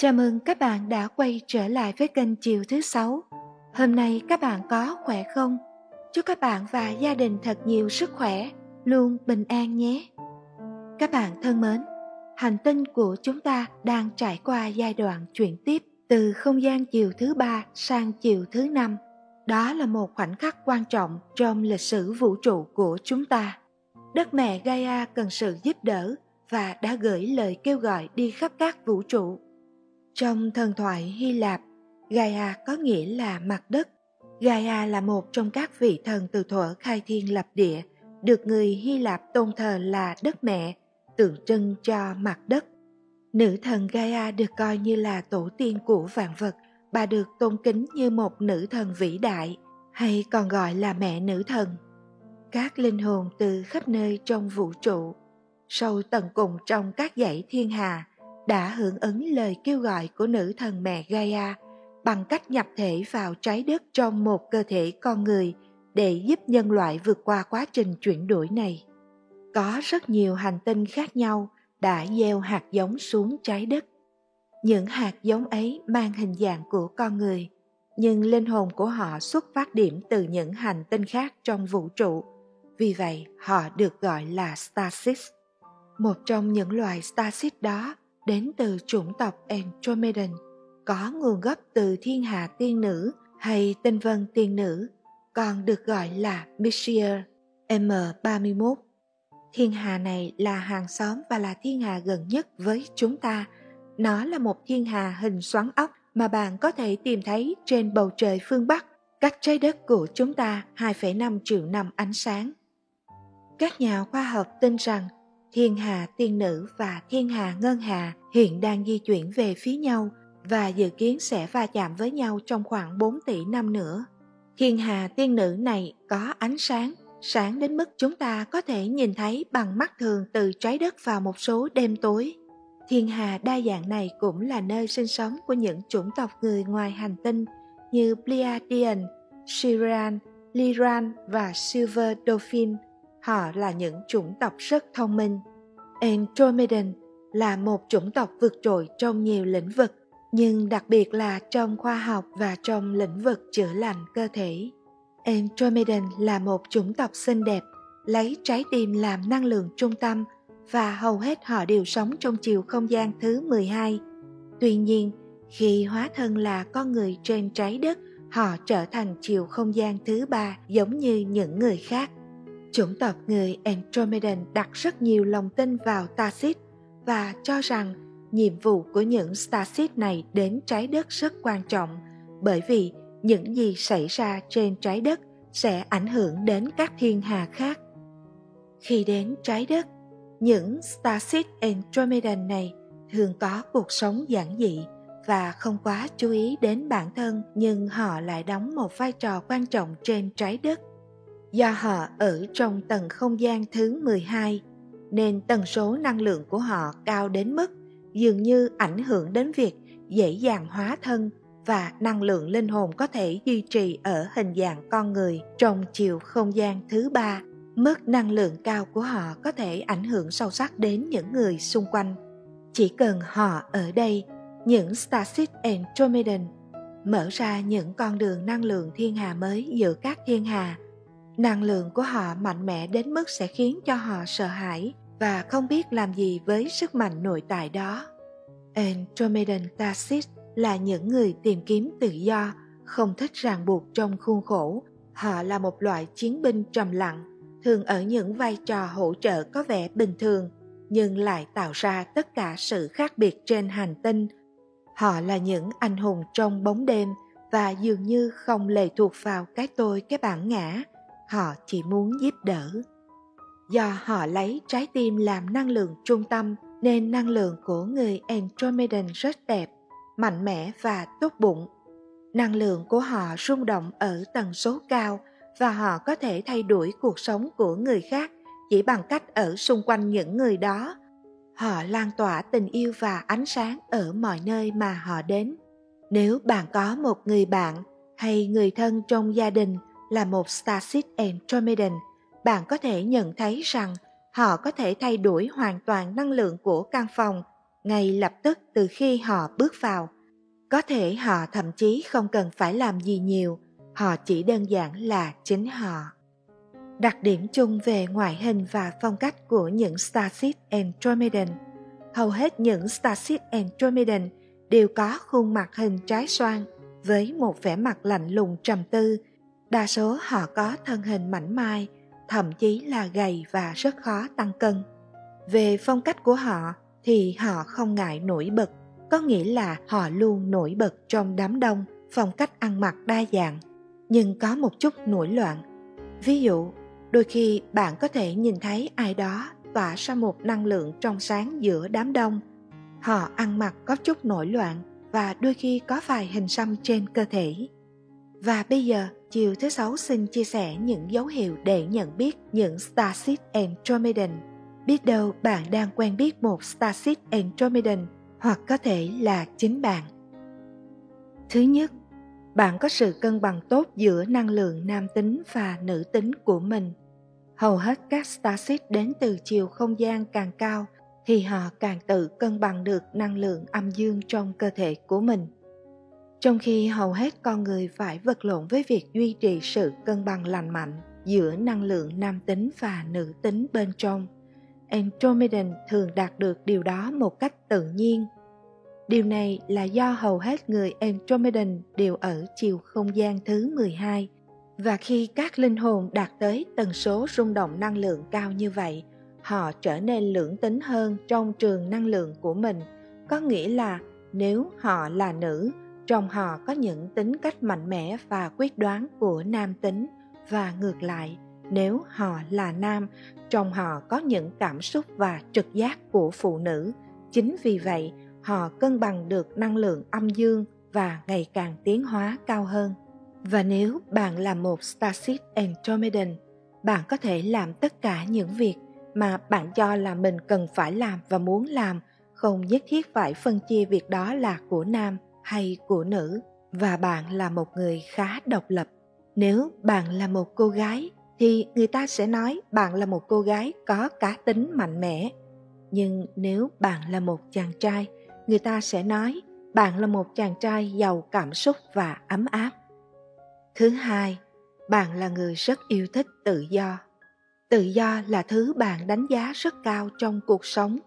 Chào mừng các bạn đã quay trở lại với kênh Chiều thứ sáu. Hôm nay các bạn có khỏe không? Chúc các bạn và gia đình thật nhiều sức khỏe, luôn bình an nhé. Các bạn thân mến, hành tinh của chúng ta đang trải qua giai đoạn chuyển tiếp từ không gian chiều thứ ba sang chiều thứ năm. Đó là một khoảnh khắc quan trọng trong lịch sử vũ trụ của chúng ta. Đất mẹ Gaia cần sự giúp đỡ và đã gửi lời kêu gọi đi khắp các vũ trụ trong thần thoại Hy Lạp, Gaia có nghĩa là mặt đất. Gaia là một trong các vị thần từ thuở khai thiên lập địa, được người Hy Lạp tôn thờ là đất mẹ, tượng trưng cho mặt đất. Nữ thần Gaia được coi như là tổ tiên của vạn vật, bà được tôn kính như một nữ thần vĩ đại, hay còn gọi là mẹ nữ thần. Các linh hồn từ khắp nơi trong vũ trụ, sâu tận cùng trong các dãy thiên hà, đã hưởng ứng lời kêu gọi của nữ thần mẹ Gaia bằng cách nhập thể vào trái đất trong một cơ thể con người để giúp nhân loại vượt qua quá trình chuyển đổi này. Có rất nhiều hành tinh khác nhau đã gieo hạt giống xuống trái đất. Những hạt giống ấy mang hình dạng của con người, nhưng linh hồn của họ xuất phát điểm từ những hành tinh khác trong vũ trụ. Vì vậy, họ được gọi là Stasis. Một trong những loài Stasis đó đến từ chủng tộc Andromedan, có nguồn gốc từ thiên hà tiên nữ hay tinh vân tiên nữ, còn được gọi là Messier M31. Thiên hà này là hàng xóm và là thiên hà gần nhất với chúng ta. Nó là một thiên hà hình xoắn ốc mà bạn có thể tìm thấy trên bầu trời phương Bắc, cách trái đất của chúng ta 2,5 triệu năm ánh sáng. Các nhà khoa học tin rằng thiên hà tiên nữ và thiên hà ngân hà hiện đang di chuyển về phía nhau và dự kiến sẽ va chạm với nhau trong khoảng 4 tỷ năm nữa. Thiên hà tiên nữ này có ánh sáng, sáng đến mức chúng ta có thể nhìn thấy bằng mắt thường từ trái đất vào một số đêm tối. Thiên hà đa dạng này cũng là nơi sinh sống của những chủng tộc người ngoài hành tinh như Pleiadian, Sirian, Liran và Silver Dolphin – Họ là những chủng tộc rất thông minh. Andromedan là một chủng tộc vượt trội trong nhiều lĩnh vực, nhưng đặc biệt là trong khoa học và trong lĩnh vực chữa lành cơ thể. Andromedan là một chủng tộc xinh đẹp, lấy trái tim làm năng lượng trung tâm và hầu hết họ đều sống trong chiều không gian thứ 12. Tuy nhiên, khi hóa thân là con người trên trái đất, họ trở thành chiều không gian thứ ba giống như những người khác. Chủng tộc người Andromedan đặt rất nhiều lòng tin vào Tarsis và cho rằng nhiệm vụ của những Starseed này đến trái đất rất quan trọng bởi vì những gì xảy ra trên trái đất sẽ ảnh hưởng đến các thiên hà khác. Khi đến trái đất, những Starseed Andromedan này thường có cuộc sống giản dị và không quá chú ý đến bản thân nhưng họ lại đóng một vai trò quan trọng trên trái đất Do họ ở trong tầng không gian thứ 12 nên tần số năng lượng của họ cao đến mức dường như ảnh hưởng đến việc dễ dàng hóa thân và năng lượng linh hồn có thể duy trì ở hình dạng con người trong chiều không gian thứ ba. Mức năng lượng cao của họ có thể ảnh hưởng sâu sắc đến những người xung quanh. Chỉ cần họ ở đây, những Starship Andromedan mở ra những con đường năng lượng thiên hà mới giữa các thiên hà năng lượng của họ mạnh mẽ đến mức sẽ khiến cho họ sợ hãi và không biết làm gì với sức mạnh nội tại đó. Andromedan Tarsis là những người tìm kiếm tự do, không thích ràng buộc trong khuôn khổ. Họ là một loại chiến binh trầm lặng, thường ở những vai trò hỗ trợ có vẻ bình thường, nhưng lại tạo ra tất cả sự khác biệt trên hành tinh. Họ là những anh hùng trong bóng đêm và dường như không lệ thuộc vào cái tôi cái bản ngã họ chỉ muốn giúp đỡ. Do họ lấy trái tim làm năng lượng trung tâm, nên năng lượng của người andromedan rất đẹp, mạnh mẽ và tốt bụng. Năng lượng của họ rung động ở tần số cao và họ có thể thay đổi cuộc sống của người khác chỉ bằng cách ở xung quanh những người đó. Họ lan tỏa tình yêu và ánh sáng ở mọi nơi mà họ đến. Nếu bạn có một người bạn hay người thân trong gia đình là một Starship Andromedan, bạn có thể nhận thấy rằng họ có thể thay đổi hoàn toàn năng lượng của căn phòng ngay lập tức từ khi họ bước vào. Có thể họ thậm chí không cần phải làm gì nhiều, họ chỉ đơn giản là chính họ. Đặc điểm chung về ngoại hình và phong cách của những Starship Andromedan Hầu hết những Starship Andromedan đều có khuôn mặt hình trái xoan với một vẻ mặt lạnh lùng trầm tư. Đa số họ có thân hình mảnh mai, thậm chí là gầy và rất khó tăng cân. Về phong cách của họ thì họ không ngại nổi bật, có nghĩa là họ luôn nổi bật trong đám đông, phong cách ăn mặc đa dạng, nhưng có một chút nổi loạn. Ví dụ, đôi khi bạn có thể nhìn thấy ai đó tỏa ra một năng lượng trong sáng giữa đám đông. Họ ăn mặc có chút nổi loạn và đôi khi có vài hình xăm trên cơ thể. Và bây giờ, chiều thứ sáu xin chia sẻ những dấu hiệu để nhận biết những Starship Andromedan. Biết đâu bạn đang quen biết một Starship Andromedan hoặc có thể là chính bạn. Thứ nhất, bạn có sự cân bằng tốt giữa năng lượng nam tính và nữ tính của mình. Hầu hết các Starship đến từ chiều không gian càng cao thì họ càng tự cân bằng được năng lượng âm dương trong cơ thể của mình. Trong khi hầu hết con người phải vật lộn với việc duy trì sự cân bằng lành mạnh giữa năng lượng nam tính và nữ tính bên trong, Andromedan thường đạt được điều đó một cách tự nhiên. Điều này là do hầu hết người Andromedan đều ở chiều không gian thứ 12 và khi các linh hồn đạt tới tần số rung động năng lượng cao như vậy họ trở nên lưỡng tính hơn trong trường năng lượng của mình có nghĩa là nếu họ là nữ trong họ có những tính cách mạnh mẽ và quyết đoán của nam tính. Và ngược lại nếu họ là nam trong họ có những cảm xúc và trực giác của phụ nữ. Chính vì vậy họ cân bằng được năng lượng âm dương và ngày càng tiến hóa cao hơn. Và nếu bạn là một Starship Andromedan, bạn có thể làm tất cả những việc mà bạn cho là mình cần phải làm và muốn làm, không nhất thiết phải phân chia việc đó là của nam hay của nữ. Và bạn là một người khá độc lập. Nếu bạn là một cô gái, thì người ta sẽ nói bạn là một cô gái có cá tính mạnh mẽ. Nhưng nếu bạn là một chàng trai, người ta sẽ nói bạn là một chàng trai giàu cảm xúc và ấm áp Thứ hai, bạn là người rất yêu thích tự do. Tự do là thứ bạn đánh giá rất cao trong cuộc sống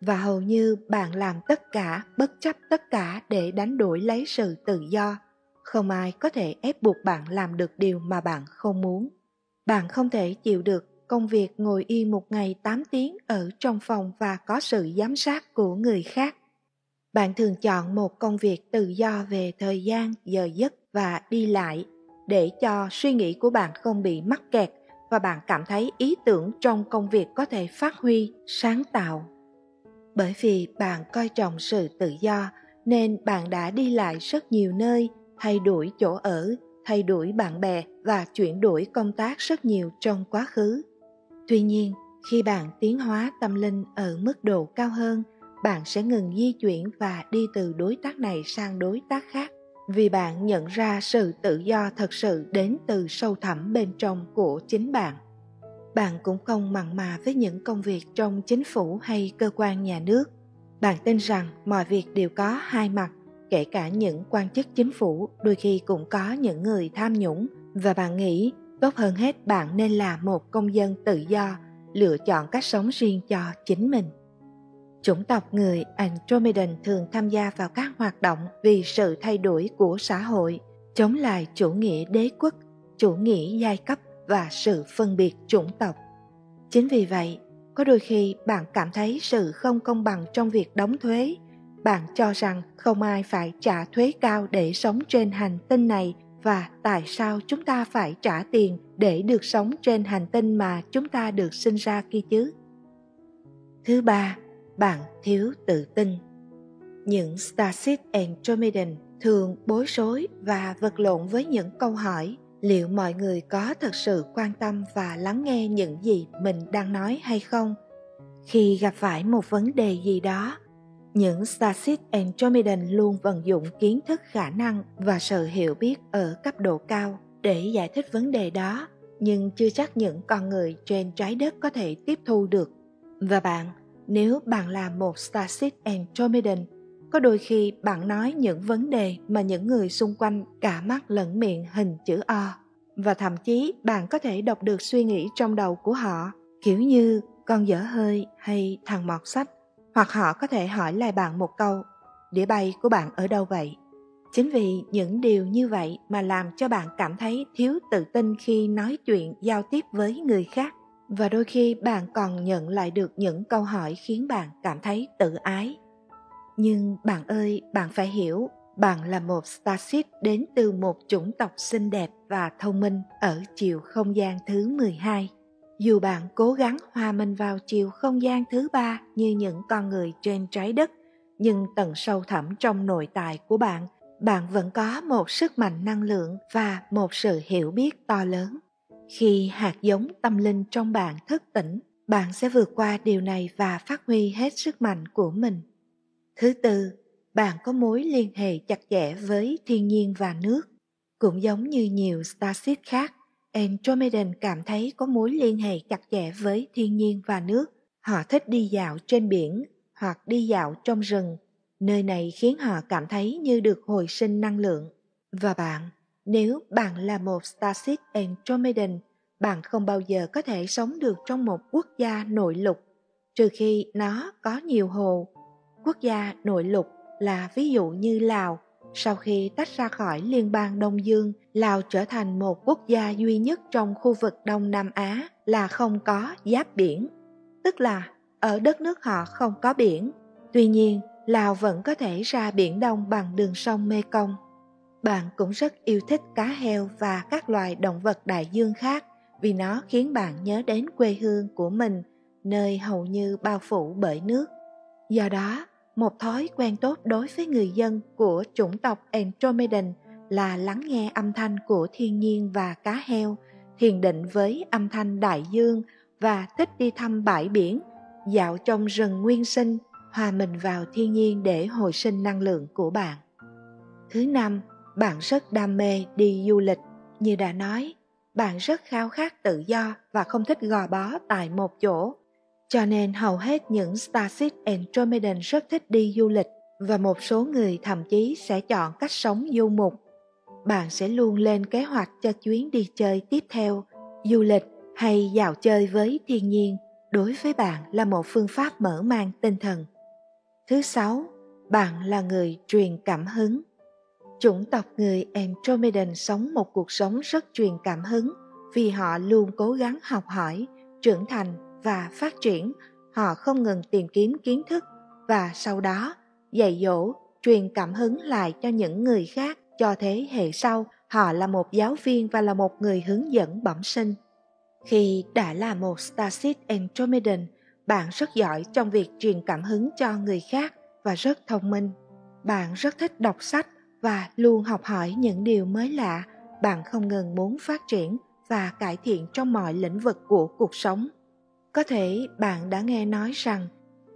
và hầu như bạn làm tất cả bất chấp tất cả để đánh đuổi lấy sự tự do. Không ai có thể ép buộc bạn làm được điều mà bạn không muốn. Bạn không thể chịu được công việc ngồi yên một ngày 8 tiếng ở trong phòng và có sự giám sát của người khác. Bạn thường chọn một công việc tự do về thời gian, giờ giấc và đi lại để cho suy nghĩ của bạn không bị mắc kẹt và bạn cảm thấy ý tưởng trong công việc có thể phát huy sáng tạo bởi vì bạn coi trọng sự tự do, nên bạn đã đi lại rất nhiều nơi, thay đổi chỗ ở, thay đổi bạn bè và chuyển đổi công tác rất nhiều trong quá khứ. Tuy nhiên, khi bạn tiến hóa tâm linh ở mức độ cao hơn, bạn sẽ ngừng di chuyển và đi từ đối tác này sang đối tác khác. Vì bạn nhận ra sự tự do thật sự đến từ sâu thẳm bên trong của chính bạn bạn cũng không mặn mà với những công việc trong chính phủ hay cơ quan nhà nước. Bạn tin rằng mọi việc đều có hai mặt kể cả những quan chức chính phủ đôi khi cũng có những người tham nhũng. Và bạn nghĩ tốt hơn hết bạn nên là một công dân tự do lựa chọn cách sống riêng cho chính mình. Chủng tộc người Andromedan thường tham gia vào các hoạt động vì sự thay đổi của xã hội, chống lại chủ nghĩa đế quốc, chủ nghĩa giai cấp và sự phân biệt chủng tộc. Chính vì vậy, có đôi khi bạn cảm thấy sự không công bằng trong việc đóng thuế. Bạn cho rằng không ai phải trả thuế cao để sống trên hành tinh này và tại sao chúng ta phải trả tiền để được sống trên hành tinh mà chúng ta được sinh ra kia chứ? Thứ ba, bạn thiếu tự tin. Những Starship Andromedan thường bối rối và vật lộn với những câu hỏi liệu mọi người có thật sự quan tâm và lắng nghe những gì mình đang nói hay không. Khi gặp phải một vấn đề gì đó, những Starship Andromedan luôn vận dụng kiến thức khả năng và sự hiểu biết ở cấp độ cao để giải thích vấn đề đó, nhưng chưa chắc những con người trên trái đất có thể tiếp thu được. Và bạn Nếu bạn là một Starship Andromedan, có đôi khi bạn nói những vấn đề mà những người xung quanh cả mắt lẫn miệng hình chữ O. Và thậm chí bạn có thể đọc được suy nghĩ trong đầu của họ, kiểu như con dở hơi hay thằng mọt sách. Hoặc họ có thể hỏi lại bạn một câu, đĩa bay của bạn ở đâu vậy? Chính vì những điều như vậy mà làm cho bạn cảm thấy thiếu tự tin khi nói chuyện giao tiếp với người khác và đôi khi bạn còn nhận lại được những câu hỏi khiến bạn cảm thấy tự ái. Nhưng bạn ơi, bạn phải hiểu, bạn là một starship đến từ một chủng tộc xinh đẹp và thông minh ở chiều không gian thứ 12. Dù bạn cố gắng hòa mình vào chiều không gian thứ ba như những con người trên trái đất, nhưng tận sâu thẳm trong nội tại của bạn bạn vẫn có một sức mạnh năng lượng và một sự hiểu biết to lớn khi hạt giống tâm linh trong bạn thức tỉnh bạn sẽ vượt qua điều này và phát huy hết sức mạnh của mình thứ tư bạn có mối liên hệ chặt chẽ với thiên nhiên và nước cũng giống như nhiều starship khác andromedan cảm thấy có mối liên hệ chặt chẽ với thiên nhiên và nước họ thích đi dạo trên biển hoặc đi dạo trong rừng Nơi này khiến họ cảm thấy như được hồi sinh năng lượng. Và bạn, nếu bạn là một Starship Andromedan, bạn không bao giờ có thể sống được trong một quốc gia nội lục, trừ khi nó có nhiều hồ. Quốc gia nội lục là ví dụ như Lào, sau khi tách ra khỏi Liên bang Đông Dương, Lào trở thành một quốc gia duy nhất trong khu vực Đông Nam Á là không có giáp biển, tức là ở đất nước họ không có biển. Tuy nhiên, Lào vẫn có thể ra Biển Đông bằng đường sông Mekong. Bạn cũng rất yêu thích cá heo và các loài động vật đại dương khác vì nó khiến bạn nhớ đến quê hương của mình, nơi hầu như bao phủ bởi nước. Do đó, một thói quen tốt đối với người dân của chủng tộc Andromedan là lắng nghe âm thanh của thiên nhiên và cá heo, thiền định với âm thanh đại dương và thích đi thăm bãi biển, dạo trong rừng nguyên sinh hòa mình vào thiên nhiên để hồi sinh năng lượng của bạn. Thứ năm, bạn rất đam mê đi du lịch. Như đã nói, bạn rất khao khát tự do và không thích gò bó tại một chỗ. Cho nên hầu hết những Starship Andromedan rất thích đi du lịch và một số người thậm chí sẽ chọn cách sống du mục. Bạn sẽ luôn lên kế hoạch cho chuyến đi chơi tiếp theo, du lịch hay dạo chơi với thiên nhiên đối với bạn là một phương pháp mở mang tinh thần Thứ sáu, bạn là người truyền cảm hứng. Chủng tộc người Andromedan sống một cuộc sống rất truyền cảm hứng vì họ luôn cố gắng học hỏi, trưởng thành và phát triển. Họ không ngừng tìm kiếm kiến thức và sau đó dạy dỗ, truyền cảm hứng lại cho những người khác cho thế hệ sau. Họ là một giáo viên và là một người hướng dẫn bẩm sinh. Khi đã là một Starship Andromedan, bạn rất giỏi trong việc truyền cảm hứng cho người khác và rất thông minh bạn rất thích đọc sách và luôn học hỏi những điều mới lạ bạn không ngừng muốn phát triển và cải thiện trong mọi lĩnh vực của cuộc sống có thể bạn đã nghe nói rằng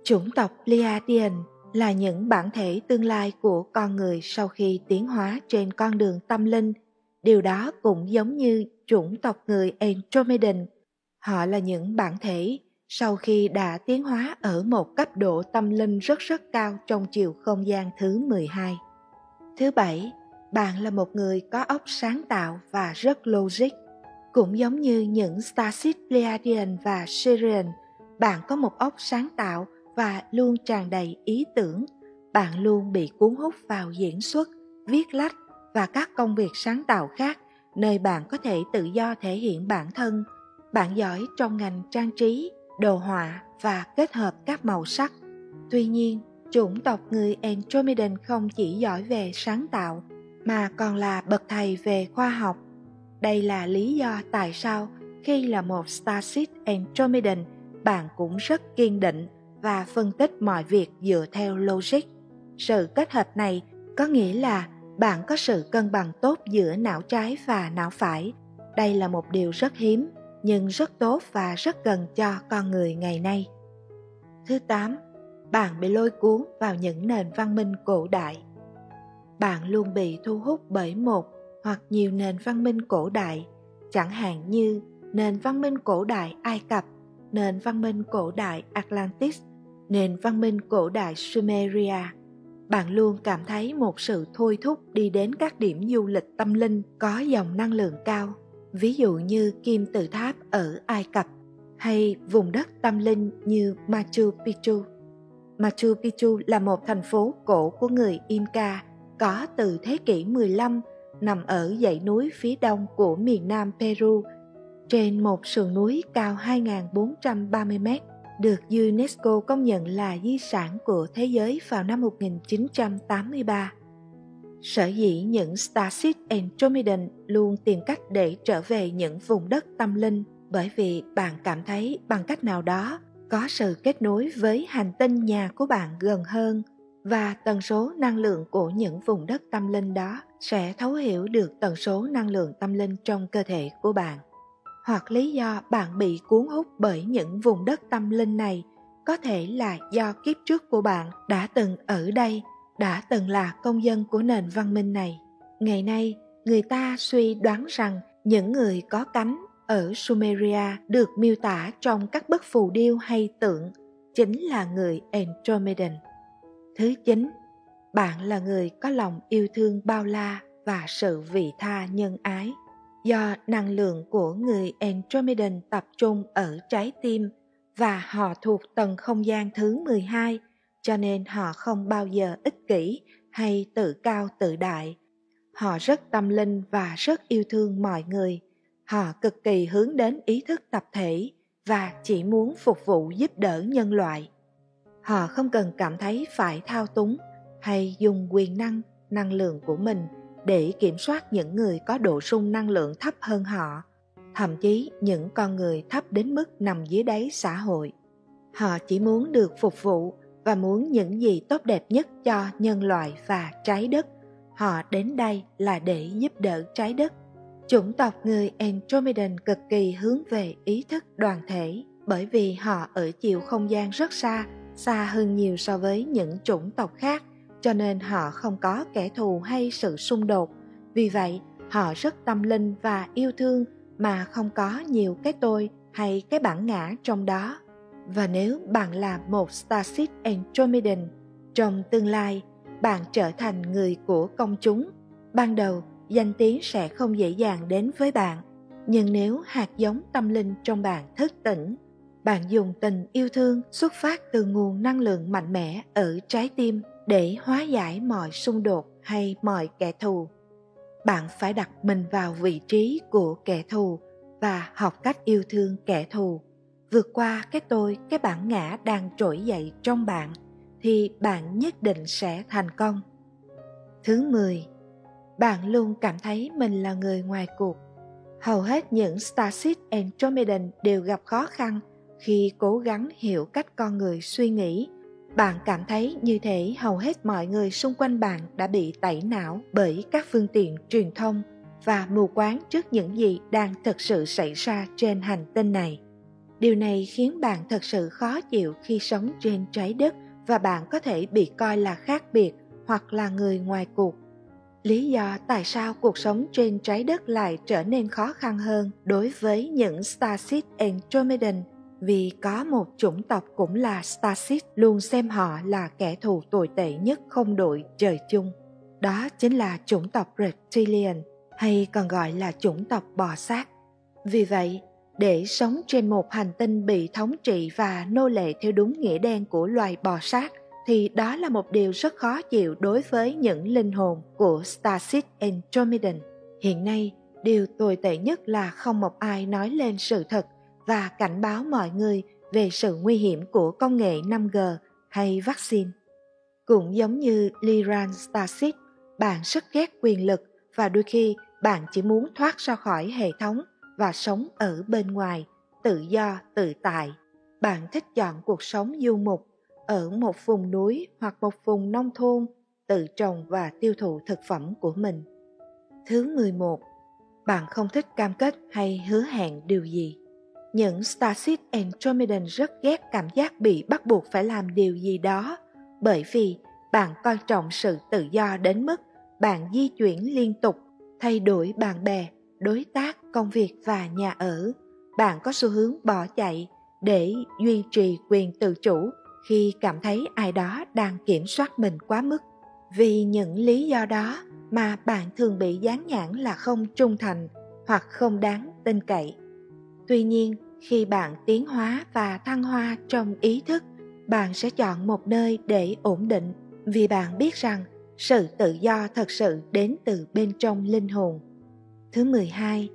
chủng tộc Pleiadian là những bản thể tương lai của con người sau khi tiến hóa trên con đường tâm linh. Điều đó cũng giống như chủng tộc người Andromedan. Họ là những bản thể sau khi đã tiến hóa ở một cấp độ tâm linh rất rất cao trong chiều không gian thứ 12. Thứ bảy, bạn là một người có óc sáng tạo và rất logic. Cũng giống như những Starship Pleiadian và Sirian, bạn có một óc sáng tạo và luôn tràn đầy ý tưởng. Bạn luôn bị cuốn hút vào diễn xuất, viết lách và các công việc sáng tạo khác, nơi bạn có thể tự do thể hiện bản thân. Bạn giỏi trong ngành trang trí, đồ họa và kết hợp các màu sắc. Tuy nhiên, chủng tộc người Andromedan không chỉ giỏi về sáng tạo mà còn là bậc thầy về khoa học. Đây là lý do tại sao khi là một Starship Andromedan, bạn cũng rất kiên định và phân tích mọi việc dựa theo logic. Sự kết hợp này có nghĩa là bạn có sự cân bằng tốt giữa não trái và não phải. Đây là một điều rất hiếm nhưng rất tốt và rất cần cho con người ngày nay. Thứ 8. Bạn bị lôi cuốn vào những nền văn minh cổ đại. Bạn luôn bị thu hút bởi một hoặc nhiều nền văn minh cổ đại, chẳng hạn như nền văn minh cổ đại Ai Cập, nền văn minh cổ đại Atlantis, nền văn minh cổ đại Sumeria, bạn luôn cảm thấy một sự thôi thúc đi đến các điểm du lịch tâm linh có dòng năng lượng cao, ví dụ như Kim Tự Tháp ở Ai Cập hay vùng đất tâm linh như Machu Picchu. Machu Picchu là một thành phố cổ của người Inca có từ thế kỷ 15 nằm ở dãy núi phía đông của miền nam Peru, trên một sườn núi cao 2.430 mét, được UNESCO công nhận là di sản của thế giới vào năm 1983. Sở dĩ những Starship Andromedan luôn tìm cách để trở về những vùng đất tâm linh, bởi vì bạn cảm thấy bằng cách nào đó có sự kết nối với hành tinh nhà của bạn gần hơn và tần số năng lượng của những vùng đất tâm linh đó sẽ thấu hiểu được tần số năng lượng tâm linh trong cơ thể của bạn. Hoặc lý do bạn bị cuốn hút bởi những vùng đất tâm linh này có thể là do kiếp trước của bạn đã từng ở đây, đã từng là công dân của nền văn minh này. Ngày nay, người ta suy đoán rằng những người có cánh ở sumeria được miêu tả trong các bức phù điêu hay tượng chính là người andromedan thứ chín bạn là người có lòng yêu thương bao la và sự vị tha nhân ái do năng lượng của người Andromedan tập trung ở trái tim và họ thuộc tầng không gian thứ 12, cho nên họ không bao giờ ích kỷ hay tự cao tự đại. Họ rất tâm linh và rất yêu thương mọi người. Họ cực kỳ hướng đến ý thức tập thể và chỉ muốn phục vụ giúp đỡ nhân loại. Họ không cần cảm thấy phải thao túng hay dùng quyền năng, năng lượng của mình – để kiểm soát những người có độ sung năng lượng thấp hơn họ, thậm chí những con người thấp đến mức nằm dưới đáy xã hội. Họ chỉ muốn được phục vụ và muốn những gì tốt đẹp nhất cho nhân loại và trái đất. Họ đến đây là để giúp đỡ trái đất. Chủng tộc người Andromedan cực kỳ hướng về ý thức đoàn thể bởi vì họ ở chiều không gian rất xa, xa hơn nhiều so với những chủng tộc khác, cho nên họ không có kẻ thù hay sự xung đột. Vì vậy, họ rất tâm linh và yêu thương mà không có nhiều cái tôi hay cái bản ngã trong đó. Và nếu bạn là một starship andromedan trong tương lai, bạn trở thành người của công chúng, ban đầu danh tiếng sẽ không dễ dàng đến với bạn. Nhưng nếu hạt giống tâm linh trong bạn thức tỉnh bạn dùng tình yêu thương xuất phát từ nguồn năng lượng mạnh mẽ ở trái tim để hóa giải mọi xung đột hay mọi kẻ thù. Bạn phải đặt mình vào vị trí của kẻ thù và học cách yêu thương kẻ thù. Vượt qua cái tôi, cái bản ngã đang trỗi dậy trong bạn thì bạn nhất định sẽ thành công. Thứ 10 bạn luôn cảm thấy mình là người ngoài cuộc. Hầu hết những starship andromedan đều gặp khó khăn khi cố gắng hiểu cách con người suy nghĩ, bạn cảm thấy như thể hầu hết mọi người xung quanh bạn đã bị tẩy não bởi các phương tiện truyền thông và mù quáng trước những gì đang thực sự xảy ra trên hành tinh này. Điều này khiến bạn thật sự khó chịu khi sống trên trái đất và bạn có thể bị coi là khác biệt hoặc là người ngoài cuộc. Lý do tại sao cuộc sống trên trái đất lại trở nên khó khăn hơn đối với những starship andromedan vì có một chủng tộc cũng là Stasis luôn xem họ là kẻ thù tồi tệ nhất không đội trời chung. Đó chính là chủng tộc Reptilian hay còn gọi là chủng tộc bò sát. Vì vậy, để sống trên một hành tinh bị thống trị và nô lệ theo đúng nghĩa đen của loài bò sát thì đó là một điều rất khó chịu đối với những linh hồn của Starship Andromedan. Hiện nay, điều tồi tệ nhất là không một ai nói lên sự thật và cảnh báo mọi người về sự nguy hiểm của công nghệ 5G hay vaccine. Cũng giống như Liran Starship, bạn rất ghét quyền lực và đôi khi bạn chỉ muốn thoát ra khỏi hệ thống và sống ở bên ngoài, tự do, tự tại. Bạn thích chọn cuộc sống du mục ở một vùng núi hoặc một vùng nông thôn, tự trồng và tiêu thụ thực phẩm của mình. Thứ 11. Bạn không thích cam kết hay hứa hẹn điều gì. Những Starship Andromedan rất ghét cảm giác bị bắt buộc phải làm điều gì đó bởi vì bạn coi trọng sự tự do đến mức bạn di chuyển liên tục, thay đổi bạn bè, đối tác, công việc và nhà ở. Bạn có xu hướng bỏ chạy để duy trì quyền tự chủ khi cảm thấy ai đó đang kiểm soát mình quá mức. Vì những lý do đó mà bạn thường bị dán nhãn là không trung thành hoặc không đáng tin cậy. Tuy nhiên, khi bạn tiến hóa và thăng hoa trong ý thức, bạn sẽ chọn một nơi để ổn định vì bạn biết rằng sự tự do thật sự đến từ bên trong linh hồn. Thứ 12,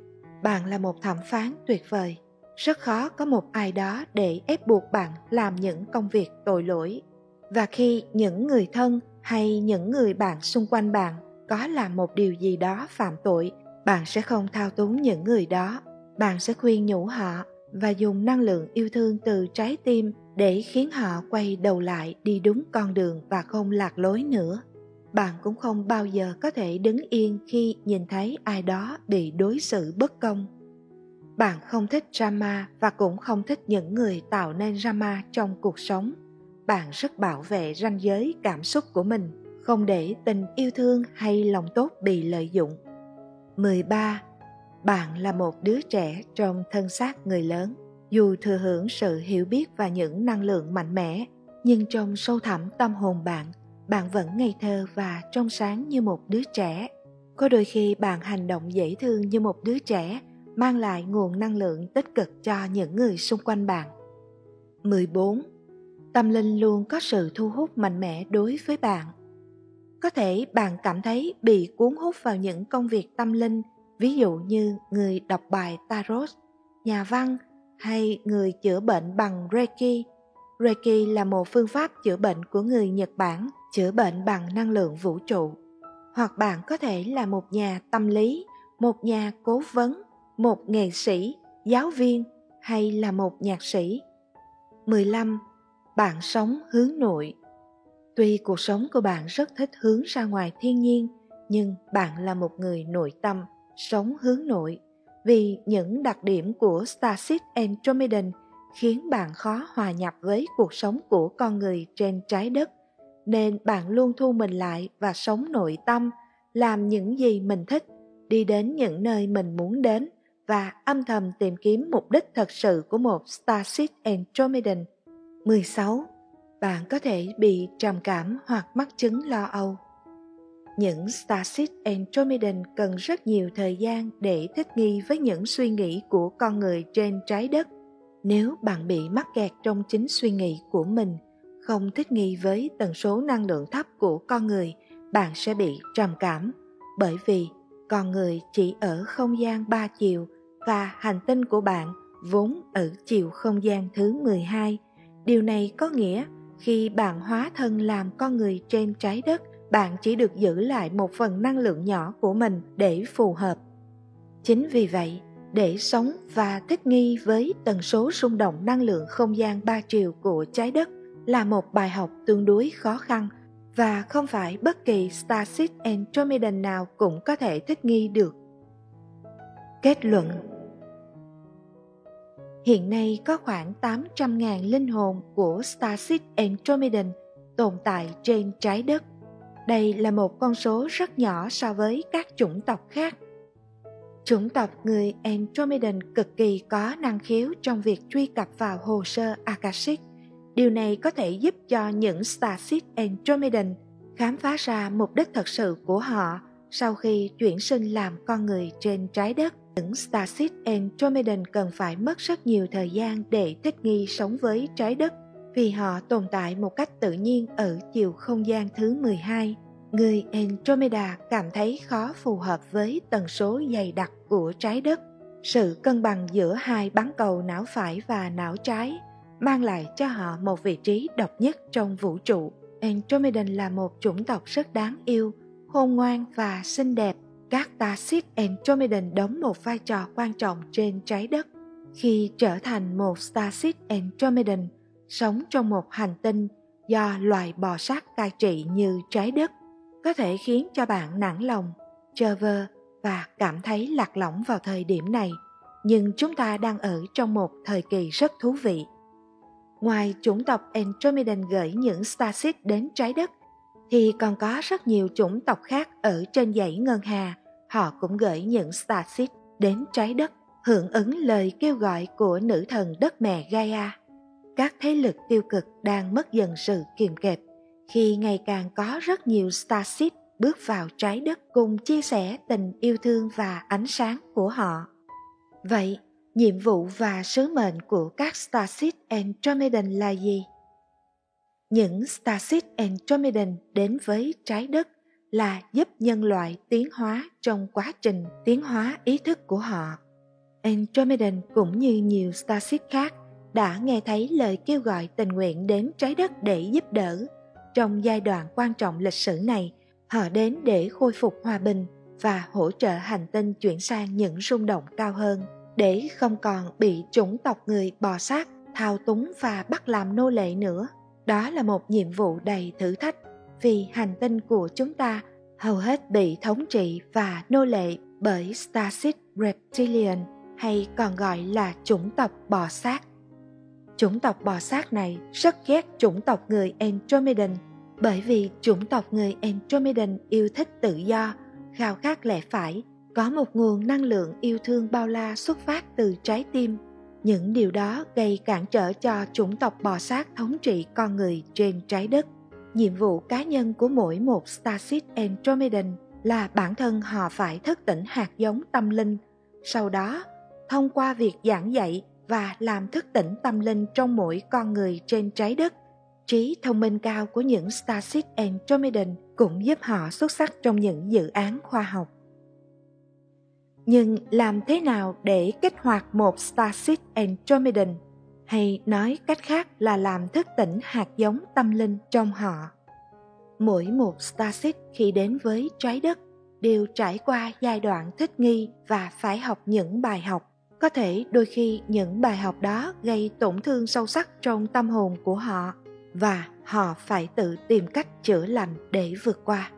bạn là một thẩm phán tuyệt vời. Rất khó có một ai đó để ép buộc bạn làm những công việc tội lỗi. Và khi những người thân hay những người bạn xung quanh bạn có làm một điều gì đó phạm tội, bạn sẽ không thao túng những người đó. Bạn sẽ khuyên nhủ họ và dùng năng lượng yêu thương từ trái tim để khiến họ quay đầu lại đi đúng con đường và không lạc lối nữa. Bạn cũng không bao giờ có thể đứng yên khi nhìn thấy ai đó bị đối xử bất công. Bạn không thích drama và cũng không thích những người tạo nên drama trong cuộc sống. Bạn rất bảo vệ ranh giới cảm xúc của mình, không để tình yêu thương hay lòng tốt bị lợi dụng. 13. Bạn là một đứa trẻ trong thân xác người lớn dù thừa hưởng sự hiểu biết và những năng lượng mạnh mẽ nhưng trong sâu thẳm tâm hồn bạn bạn vẫn ngây thơ và trong sáng như một đứa trẻ có đôi khi bạn hành động dễ thương như một đứa trẻ mang lại nguồn năng lượng tích cực cho những người xung quanh bạn 14. Tâm linh luôn có sự thu hút mạnh mẽ đối với bạn. Có thể bạn cảm thấy bị cuốn hút vào những công việc tâm linh, ví dụ như người đọc bài tarot, nhà văn hay người chữa bệnh bằng Reiki. Reiki là một phương pháp chữa bệnh của người Nhật Bản, chữa bệnh bằng năng lượng vũ trụ. Hoặc bạn có thể là một nhà tâm lý, một nhà cố vấn, một nghệ sĩ, giáo viên hay là một nhạc sĩ. 15. Bạn sống hướng nội. Tuy cuộc sống của bạn rất thích hướng ra ngoài thiên nhiên, nhưng bạn là một người nội tâm, sống hướng nội vì những đặc điểm của Starship Andromedan khiến bạn khó hòa nhập với cuộc sống của con người trên trái đất, nên bạn luôn thu mình lại và sống nội tâm, làm những gì mình thích, đi đến những nơi mình muốn đến và âm thầm tìm kiếm mục đích thật sự của một Starship Andromedan. 16. Bạn có thể bị trầm cảm hoặc mắc chứng lo âu. Những Starship Andromedan cần rất nhiều thời gian để thích nghi với những suy nghĩ của con người trên trái đất. Nếu bạn bị mắc kẹt trong chính suy nghĩ của mình, không thích nghi với tần số năng lượng thấp của con người, bạn sẽ bị trầm cảm, bởi vì con người chỉ ở không gian ba chiều và hành tinh của bạn vốn ở chiều không gian thứ 12. Điều này có nghĩa khi bạn hóa thân làm con người trên trái đất bạn chỉ được giữ lại một phần năng lượng nhỏ của mình để phù hợp chính vì vậy, để sống và thích nghi với tần số rung động năng lượng không gian ba chiều của trái đất là một bài học tương đối khó khăn và không phải bất kỳ Starship Andromedan nào cũng có thể thích nghi được. Kết luận Hiện nay có khoảng 800.000 linh hồn của Starship Andromedan tồn tại trên trái đất. Đây là một con số rất nhỏ so với các chủng tộc khác. Chủng tộc người Andromedan cực kỳ có năng khiếu trong việc truy cập vào hồ sơ Akashic. Điều này có thể giúp cho những Starship Andromedan khám phá ra mục đích thật sự của họ sau khi chuyển sinh làm con người trên trái đất. Những Starship Andromedan cần phải mất rất nhiều thời gian để thích nghi sống với trái đất vì họ tồn tại một cách tự nhiên ở chiều không gian thứ 12. Người Andromeda cảm thấy khó phù hợp với tần số dày đặc của trái đất. Sự cân bằng giữa hai bán cầu não phải và não trái mang lại cho họ một vị trí độc nhất trong vũ trụ. Andromedan là một chủng tộc rất đáng yêu, khôn ngoan và xinh đẹp. Các Starship Andromedan đóng một vai trò quan trọng trên trái đất. Khi trở thành một Starship Andromedan, sống trong một hành tinh do loài bò sát cai trị như trái đất có thể khiến cho bạn nản lòng, chơ vơ và cảm thấy lạc lõng vào thời điểm này, nhưng chúng ta đang ở trong một thời kỳ rất thú vị. Ngoài chủng tộc Andromedan gửi những Starship đến trái đất, thì còn có rất nhiều chủng tộc khác ở trên dãy ngân hà, họ cũng gửi những Starship đến trái đất, hưởng ứng lời kêu gọi của nữ thần đất mẹ Gaia các thế lực tiêu cực đang mất dần sự kiềm kẹp khi ngày càng có rất nhiều starship bước vào trái đất cùng chia sẻ tình yêu thương và ánh sáng của họ. Vậy, nhiệm vụ và sứ mệnh của các Starship Andromedan là gì? Những Starship Andromedan đến với trái đất là giúp nhân loại tiến hóa trong quá trình tiến hóa ý thức của họ. Andromedan cũng như nhiều Starship khác đã nghe thấy lời kêu gọi tình nguyện đến trái đất để giúp đỡ. Trong giai đoạn quan trọng lịch sử này, họ đến để khôi phục hòa bình và hỗ trợ hành tinh chuyển sang những rung động cao hơn để không còn bị chủng tộc người bò sát, thao túng và bắt làm nô lệ nữa. Đó là một nhiệm vụ đầy thử thách vì hành tinh của chúng ta hầu hết bị thống trị và nô lệ bởi Starship Reptilian hay còn gọi là chủng tộc bò sát. Chủng tộc bò sát này rất ghét chủng tộc người Andromedan bởi vì chủng tộc người Andromedan yêu thích tự do, khao khát lẽ phải, có một nguồn năng lượng yêu thương bao la xuất phát từ trái tim. Những điều đó gây cản trở cho chủng tộc bò sát thống trị con người trên trái đất. Nhiệm vụ cá nhân của mỗi một Starship Andromedan là bản thân họ phải thức tỉnh hạt giống tâm linh. Sau đó, thông qua việc giảng dạy và làm thức tỉnh tâm linh trong mỗi con người trên trái đất, trí thông minh cao của những Starship Andromedan cũng giúp họ xuất sắc trong những dự án khoa học. Nhưng làm thế nào để kích hoạt một Starship Andromedan? Hay nói cách khác là làm thức tỉnh hạt giống tâm linh trong họ. Mỗi một Starship khi đến với trái đất đều trải qua giai đoạn thích nghi và phải học những bài học. Có thể đôi khi những bài học đó gây tổn thương sâu sắc trong tâm hồn của họ và họ phải tự tìm cách chữa lành để vượt qua.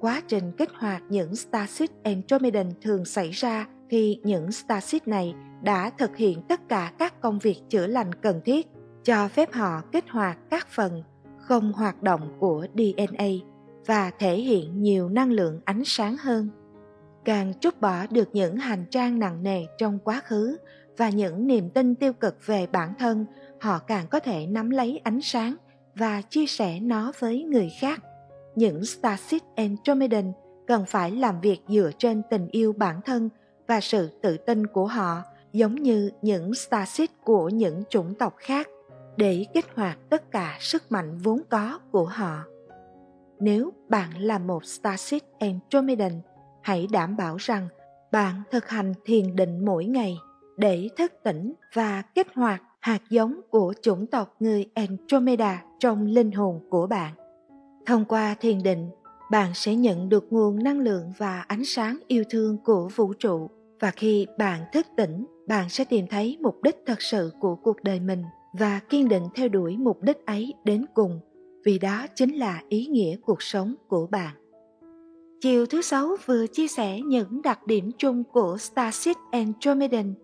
Quá trình kích hoạt những Starship Andromedan thường xảy ra khi những Starship này đã thực hiện tất cả các công việc chữa lành cần thiết, cho phép họ kích hoạt các phần không hoạt động của DNA và thể hiện nhiều năng lượng ánh sáng hơn. Càng trút bỏ được những hành trang nặng nề trong quá khứ và những niềm tin tiêu cực về bản thân, họ càng có thể nắm lấy ánh sáng và chia sẻ nó với người khác. Những Starship Andromedan cần phải làm việc dựa trên tình yêu bản thân và sự tự tin của họ giống như những Starship của những chủng tộc khác để kích hoạt tất cả sức mạnh vốn có của họ. Nếu bạn là một Starship Andromedan, hãy đảm bảo rằng bạn thực hành thiền định mỗi ngày để thức tỉnh và kích hoạt hạt giống của chủng tộc người Andromeda trong linh hồn của bạn. Thông qua thiền định, bạn sẽ nhận được nguồn năng lượng và ánh sáng yêu thương của vũ trụ và khi bạn thức tỉnh, bạn sẽ tìm thấy mục đích thật sự của cuộc đời mình và kiên định theo đuổi mục đích ấy đến cùng, vì đó chính là ý nghĩa cuộc sống của bạn. Chiều thứ sáu vừa chia sẻ những đặc điểm chung của Starship Andromedan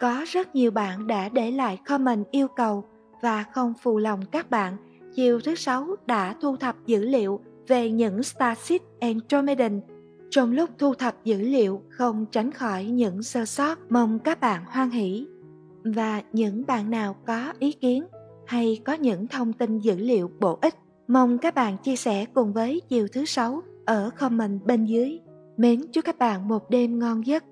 có rất nhiều bạn đã để lại comment yêu cầu và không phù lòng các bạn, chiều thứ sáu đã thu thập dữ liệu về những Starship Andromedan. Trong lúc thu thập dữ liệu không tránh khỏi những sơ sót mong các bạn hoan hỷ. Và những bạn nào có ý kiến hay có những thông tin dữ liệu bổ ích, mong các bạn chia sẻ cùng với chiều thứ sáu ở comment bên dưới. Mến chúc các bạn một đêm ngon giấc.